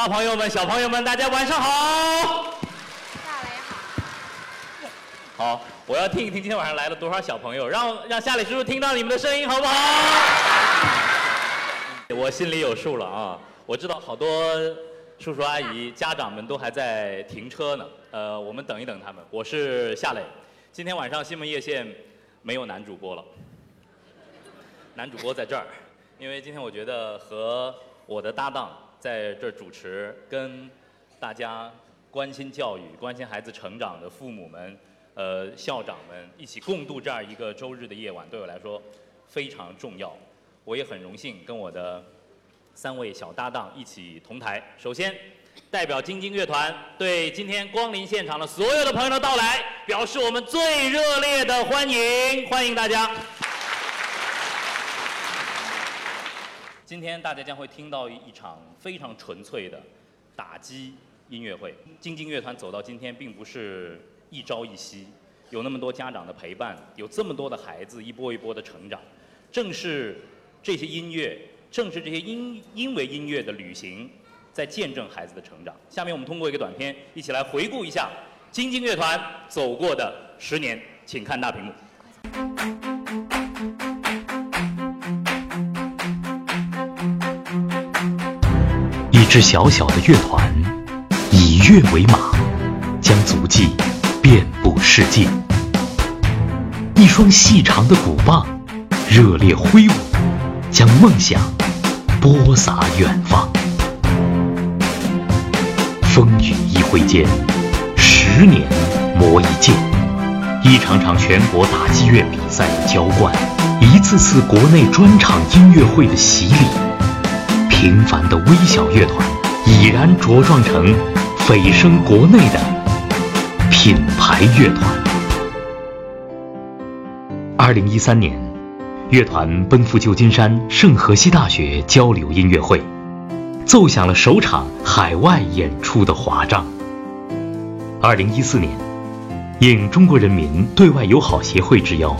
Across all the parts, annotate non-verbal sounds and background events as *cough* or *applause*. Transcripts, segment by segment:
大朋友们、小朋友们，大家晚上好。夏雷好。好，我要听一听今天晚上来了多少小朋友，让让夏磊叔叔听到你们的声音，好不好？我心里有数了啊，我知道好多叔叔阿姨、家长们都还在停车呢。呃，我们等一等他们。我是夏磊，今天晚上新闻夜线没有男主播了，男主播在这儿，因为今天我觉得和我的搭档在这主持，跟大家关心教育、关心孩子成长的父母们、呃校长们一起共度这样一个周日的夜晚，对我来说非常重要。我也很荣幸跟我的三位小搭档一起同台。首先，代表京津乐团对今天光临现场的所有的朋友的到来，表示我们最热烈的欢迎，欢迎大家。今天大家将会听到一场非常纯粹的打击音乐会。京津乐团走到今天，并不是一朝一夕，有那么多家长的陪伴，有这么多的孩子一波一波的成长，正是这些音乐，正是这些因因为音乐的旅行，在见证孩子的成长。下面我们通过一个短片，一起来回顾一下京津乐团走过的十年，请看大屏幕。一支小小的乐团，以乐为马，将足迹遍布世界。一双细长的鼓棒，热烈挥舞，将梦想播撒远方。风雨一挥间，十年磨一剑。一场场全国打击乐比赛的浇灌，一次次国内专场音乐会的洗礼。平凡的微小乐团，已然茁壮成蜚声国内的品牌乐团。二零一三年，乐团奔赴旧金山圣荷西大学交流音乐会，奏响了首场海外演出的华章。二零一四年，应中国人民对外友好协会之邀，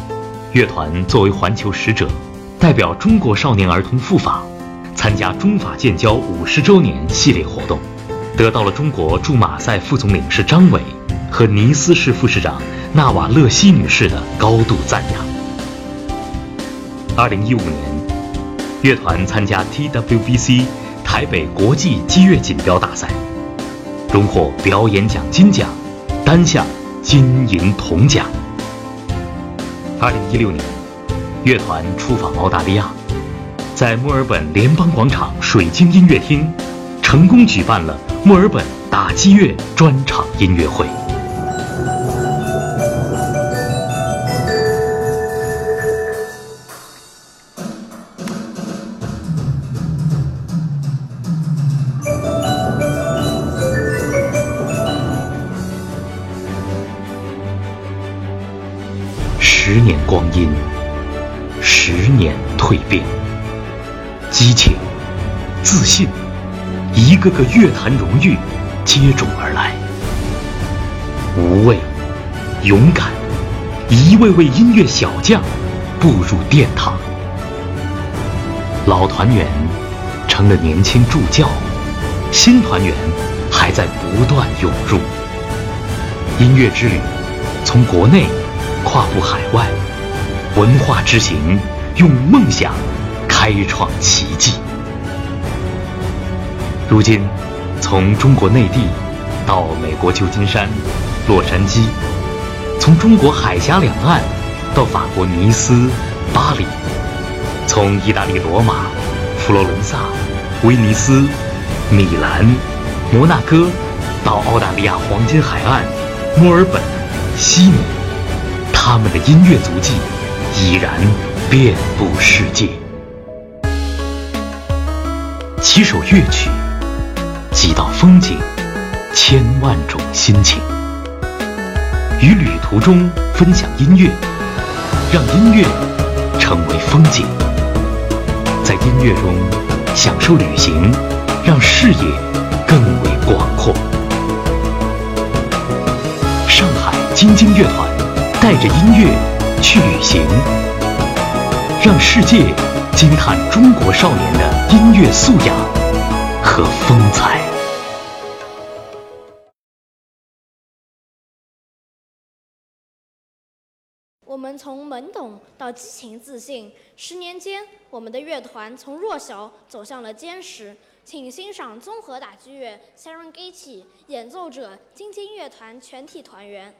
乐团作为环球使者，代表中国少年儿童赴法。参加中法建交五十周年系列活动，得到了中国驻马赛副总领事张伟和尼斯市副市长纳瓦勒西女士的高度赞扬。二零一五年，乐团参加 TWBC 台北国际击乐锦标大赛，荣获表演奖金奖、单项金银铜奖。二零一六年，乐团出访澳大利亚。在墨尔本联邦广场水晶音乐厅，成功举办了墨尔本打击乐专场音乐会。乐坛荣誉接踵而来。无畏、勇敢，一位位音乐小将步入殿堂。老团员成了年轻助教，新团员还在不断涌入。音乐之旅从国内跨步海外，文化之行用梦想。开创奇迹。如今，从中国内地到美国旧金山、洛杉矶，从中国海峡两岸到法国尼斯、巴黎，从意大利罗马、佛罗伦萨、威尼斯、米兰、摩纳哥到澳大利亚黄金海岸、墨尔本、悉尼，他们的音乐足迹已然遍布世界。几首乐曲，几道风景，千万种心情。与旅途中分享音乐，让音乐成为风景。在音乐中享受旅行，让视野更为广阔。上海京津乐团带着音乐去旅行，让世界。惊叹中国少年的音乐素养和风采。从懵懂到激情自信，十年间，我们的乐团从弱小走向了坚实。请欣赏综合打击乐 Serengeti 演奏者晶晶乐团全体团员。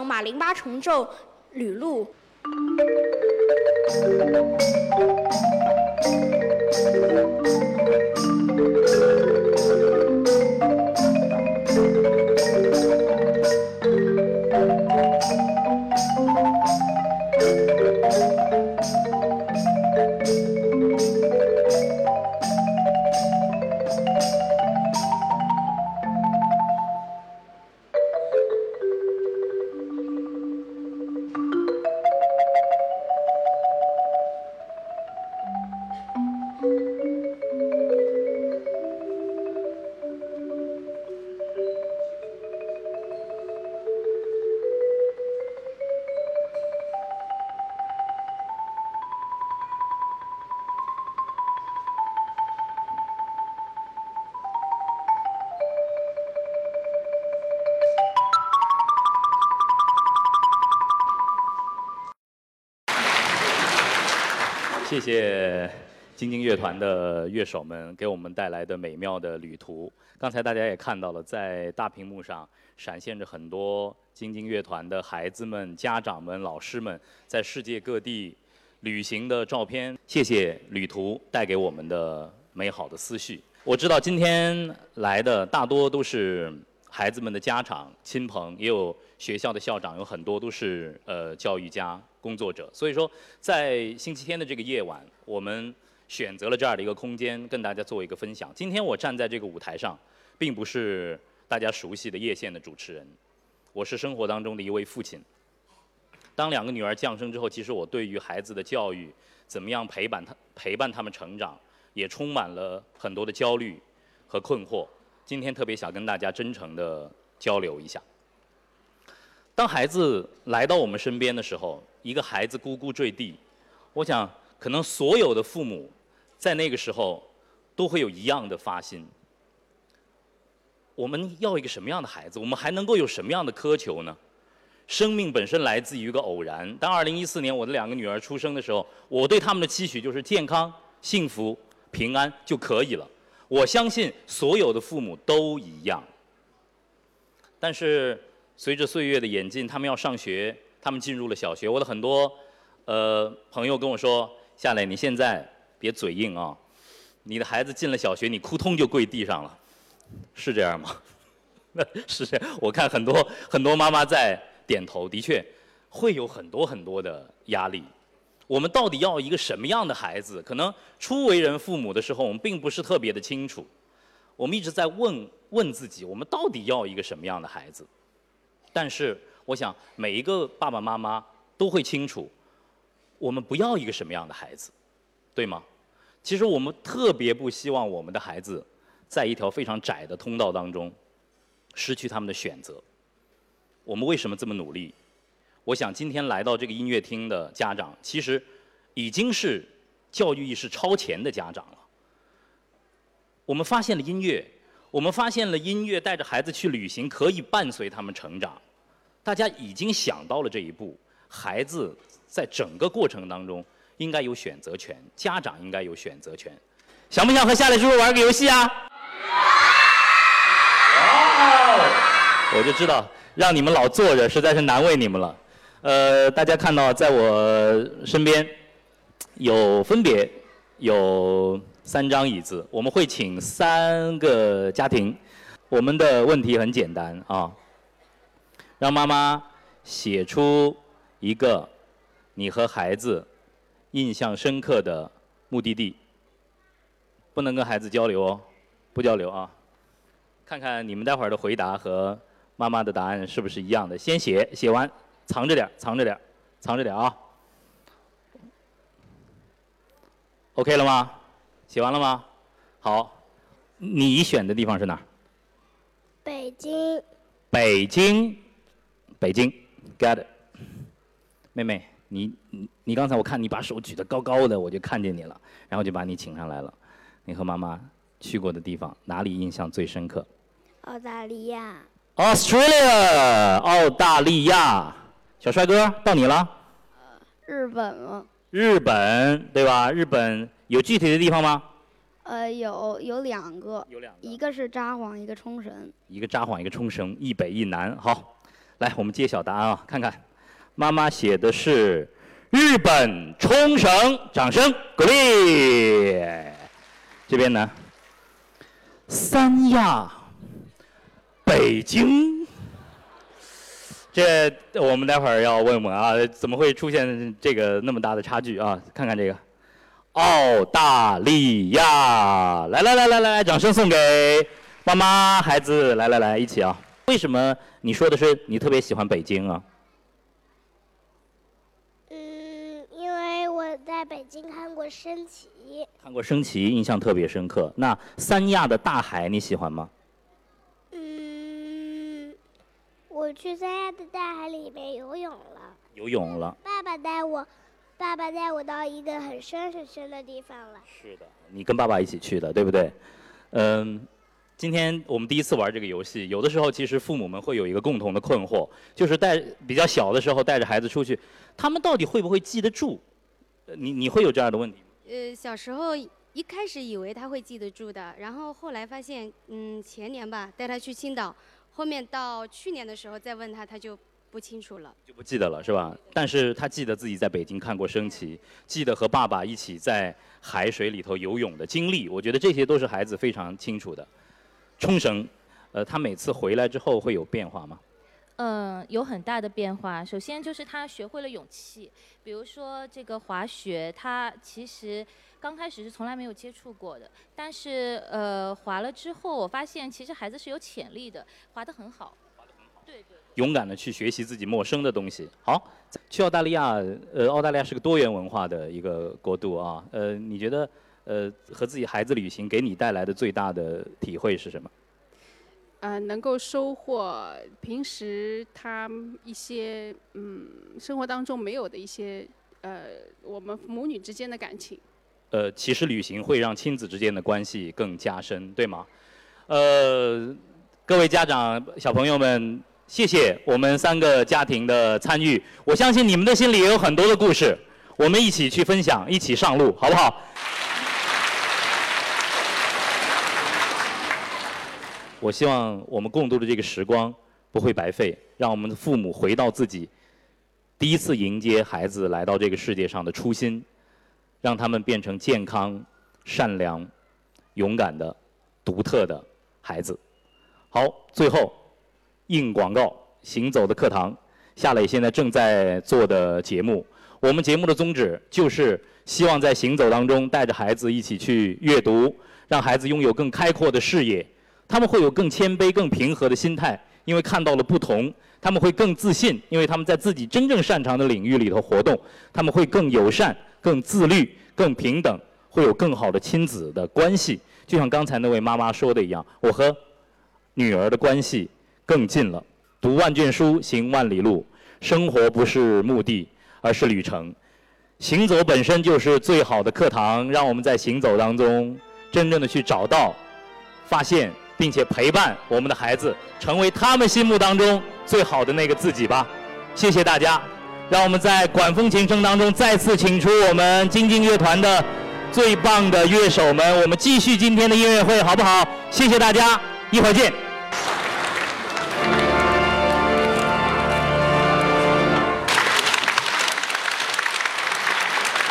马林巴重奏《旅路》。谢谢京津乐团的乐手们给我们带来的美妙的旅途。刚才大家也看到了，在大屏幕上闪现着很多京津乐团的孩子们、家长们、老师们在世界各地旅行的照片。谢谢旅途带给我们的美好的思绪。我知道今天来的大多都是孩子们的家长、亲朋，也有学校的校长，有很多都是呃教育家。工作者，所以说，在星期天的这个夜晚，我们选择了这样的一个空间，跟大家做一个分享。今天我站在这个舞台上，并不是大家熟悉的叶县的主持人，我是生活当中的一位父亲。当两个女儿降生之后，其实我对于孩子的教育，怎么样陪伴他、陪伴他们成长，也充满了很多的焦虑和困惑。今天特别想跟大家真诚的交流一下。当孩子来到我们身边的时候，一个孩子咕咕坠地，我想可能所有的父母在那个时候都会有一样的发心。我们要一个什么样的孩子？我们还能够有什么样的苛求呢？生命本身来自于一个偶然。当2014年我的两个女儿出生的时候，我对他们的期许就是健康、幸福、平安就可以了。我相信所有的父母都一样，但是。随着岁月的演进，他们要上学，他们进入了小学。我的很多呃朋友跟我说：“夏磊，你现在别嘴硬啊，你的孩子进了小学，你扑通就跪地上了，是这样吗？” *laughs* 是这样。我看很多很多妈妈在点头，的确会有很多很多的压力。我们到底要一个什么样的孩子？可能初为人父母的时候，我们并不是特别的清楚。我们一直在问问自己：我们到底要一个什么样的孩子？但是，我想每一个爸爸妈妈都会清楚，我们不要一个什么样的孩子，对吗？其实我们特别不希望我们的孩子在一条非常窄的通道当中，失去他们的选择。我们为什么这么努力？我想今天来到这个音乐厅的家长，其实已经是教育意识超前的家长了。我们发现了音乐，我们发现了音乐带着孩子去旅行，可以伴随他们成长。大家已经想到了这一步，孩子在整个过程当中应该有选择权，家长应该有选择权。想不想和夏磊叔叔玩个游戏啊？我就知道让你们老坐着实在是难为你们了。呃，大家看到在我身边有分别有三张椅子，我们会请三个家庭。我们的问题很简单啊，让妈妈写出一个你和孩子印象深刻的目的地。不能跟孩子交流哦，不交流啊。看看你们待会儿的回答和妈妈的答案是不是一样的？先写，写完。藏着点藏着点藏着点啊。OK 了吗？写完了吗？好，你选的地方是哪儿？北京。北京，北京，Get it。妹妹，你你你刚才我看你把手举得高高的，我就看见你了，然后就把你请上来了。你和妈妈去过的地方，哪里印象最深刻？澳大利亚。Australia，澳大利亚。小帅哥，到你了。日本吗？日本，对吧？日本有具体的地方吗？呃，有有两个。有两个。一个是札幌，一个冲绳。一个札幌，一个冲绳，一北一南。好，来，我们揭晓答案啊，看看。妈妈写的是日本冲绳，掌声鼓励。这边呢？三亚，北京。这我们待会儿要问问啊，怎么会出现这个那么大的差距啊？看看这个，澳大利亚，来来来来来，掌声送给妈妈孩子，来来来，一起啊！为什么你说的是你特别喜欢北京啊？嗯，因为我在北京看过升旗。看过升旗，印象特别深刻。那三亚的大海你喜欢吗？我去三亚的大海里面游泳了。游泳了。爸爸带我，爸爸带我到一个很深很深的地方了。是的，你跟爸爸一起去的，对不对？嗯，今天我们第一次玩这个游戏，有的时候其实父母们会有一个共同的困惑，就是带比较小的时候带着孩子出去，他们到底会不会记得住？你你会有这样的问题吗？呃，小时候一开始以为他会记得住的，然后后来发现，嗯，前年吧，带他去青岛。后面到去年的时候再问他，他就不清楚了，就不记得了，是吧？但是他记得自己在北京看过升旗，记得和爸爸一起在海水里头游泳的经历。我觉得这些都是孩子非常清楚的。冲绳，呃，他每次回来之后会有变化吗？嗯，有很大的变化。首先就是他学会了勇气，比如说这个滑雪，他其实刚开始是从来没有接触过的，但是呃，滑了之后，我发现其实孩子是有潜力的，滑得很好。滑得很好。对对。勇敢的去学习自己陌生的东西。好，去澳大利亚，呃，澳大利亚是个多元文化的一个国度啊。呃，你觉得呃和自己孩子旅行给你带来的最大的体会是什么？呃，能够收获平时他一些嗯生活当中没有的一些呃我们母女之间的感情。呃，其实旅行会让亲子之间的关系更加深，对吗？呃，各位家长、小朋友们，谢谢我们三个家庭的参与。我相信你们的心里也有很多的故事，我们一起去分享，一起上路，好不好？我希望我们共度的这个时光不会白费，让我们的父母回到自己第一次迎接孩子来到这个世界上的初心，让他们变成健康、善良、勇敢的、独特的孩子。好，最后应广告，行走的课堂，夏磊现在正在做的节目。我们节目的宗旨就是希望在行走当中带着孩子一起去阅读，让孩子拥有更开阔的视野。他们会有更谦卑、更平和的心态，因为看到了不同；他们会更自信，因为他们在自己真正擅长的领域里头活动；他们会更友善、更自律、更平等，会有更好的亲子的关系。就像刚才那位妈妈说的一样，我和女儿的关系更近了。读万卷书，行万里路。生活不是目的，而是旅程。行走本身就是最好的课堂，让我们在行走当中，真正的去找到、发现，并且陪伴我们的孩子，成为他们心目当中最好的那个自己吧。谢谢大家，让我们在管风琴声当中再次请出我们京津乐团的最棒的乐手们，我们继续今天的音乐会，好不好？谢谢大家，一会儿见。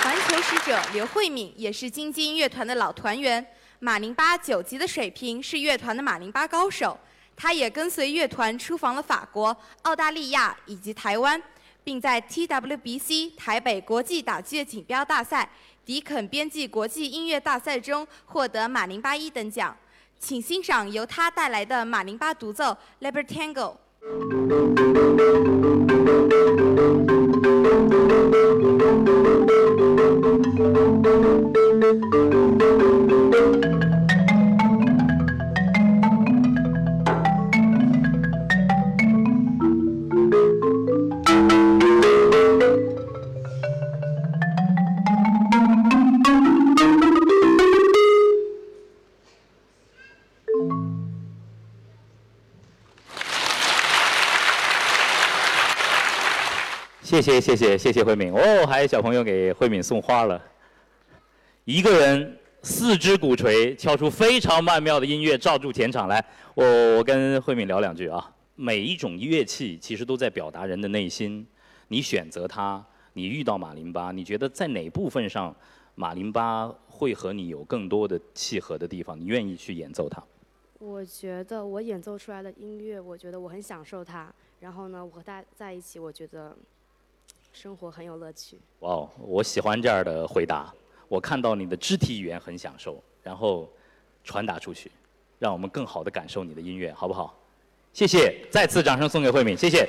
环球使者刘慧敏也是京津乐团的老团员，马林巴九级的水平是乐团的马林巴高手。他也跟随乐团出访了法国、澳大利亚以及台湾，并在 TWBC 台北国际打击乐锦标大赛、迪肯编辑国际音乐大赛中获得马林巴一等奖。请欣赏由他带来的马林巴独奏《Libertango》。谢谢谢谢谢谢慧敏哦，还有小朋友给慧敏送花了。一个人四只鼓槌敲出非常曼妙的音乐，罩住全场。来，我我跟慧敏聊两句啊。每一种乐器其实都在表达人的内心。你选择它，你遇到马林巴，你觉得在哪部分上马林巴会和你有更多的契合的地方？你愿意去演奏它？我觉得我演奏出来的音乐，我觉得我很享受它。然后呢，我和他在一起，我觉得生活很有乐趣。哇哦，我喜欢这样的回答。我看到你的肢体语言很享受，然后传达出去，让我们更好的感受你的音乐，好不好？谢谢，再次掌声送给慧敏，谢谢。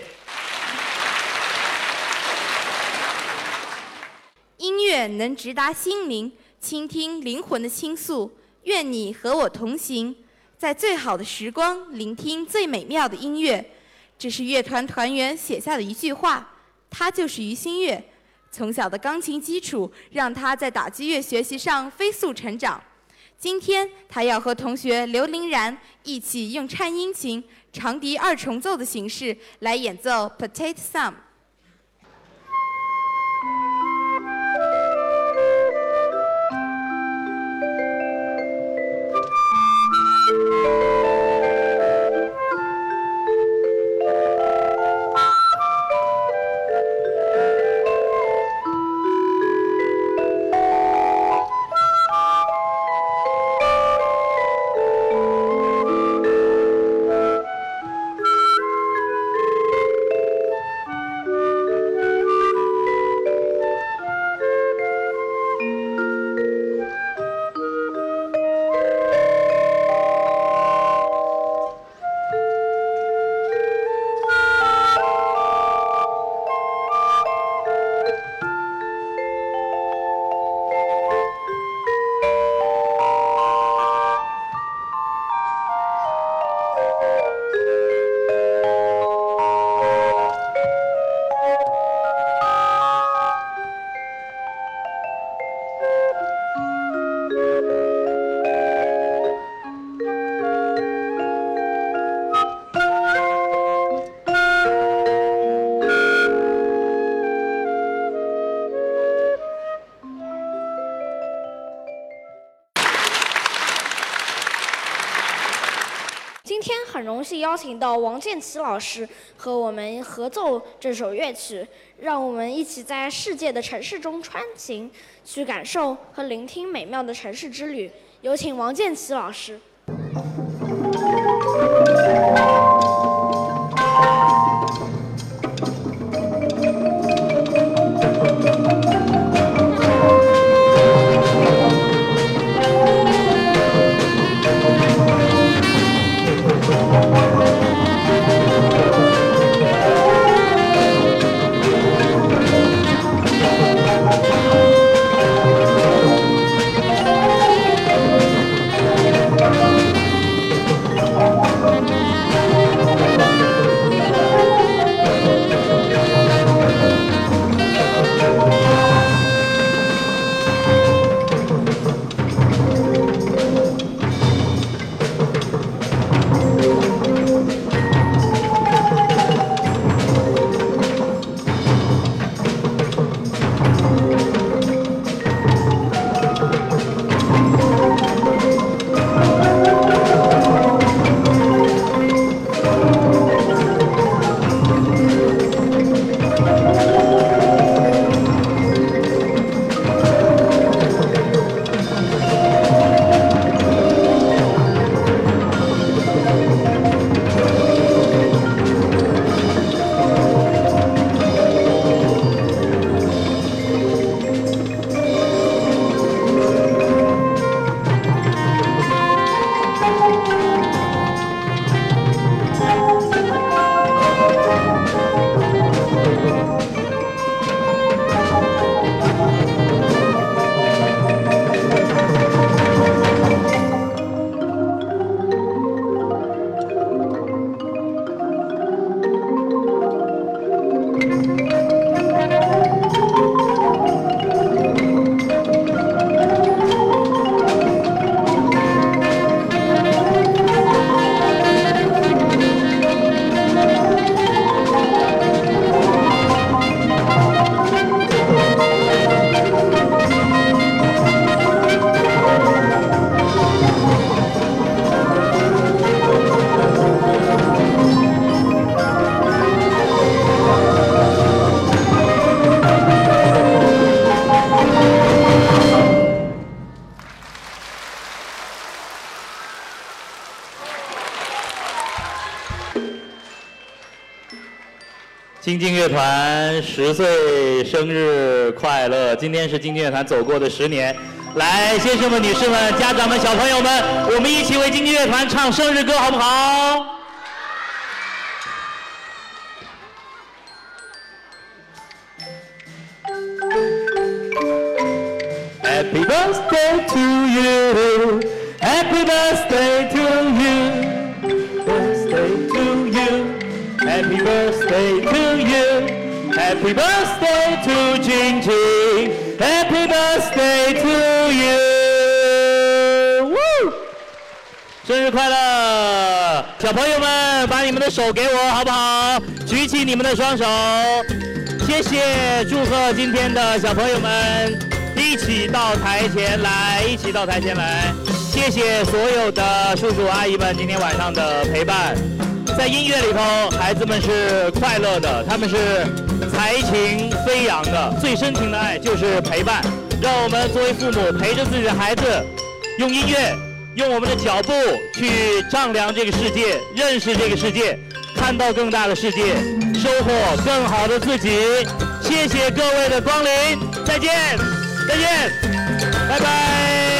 音乐能直达心灵，倾听灵魂的倾诉。愿你和我同行，在最好的时光聆听最美妙的音乐。这是乐团团员写下的一句话，他就是于新月。从小的钢琴基础让他在打击乐学习上飞速成长。今天他要和同学刘林然一起用颤音琴、长笛二重奏的形式来演奏《Potato Sam》。很荣幸邀请到王建奇老师和我们合奏这首乐曲，让我们一起在世界的城市中穿行，去感受和聆听美妙的城市之旅。有请王建奇老师。京津乐团十岁生日快乐！今天是京津乐团走过的十年。来，先生们、女士们、家长们、小朋友们，我们一起为京津乐团唱生日歌，好不好们，把你们的手给我，好不好？举起你们的双手，谢谢！祝贺今天的小朋友们，一起到台前来，一起到台前来。谢谢所有的叔叔阿姨们今天晚上的陪伴。在音乐里头，孩子们是快乐的，他们是才情飞扬的。最深情的爱就是陪伴。让我们作为父母陪着自己的孩子，用音乐。用我们的脚步去丈量这个世界，认识这个世界，看到更大的世界，收获更好的自己。谢谢各位的光临，再见，再见，拜拜。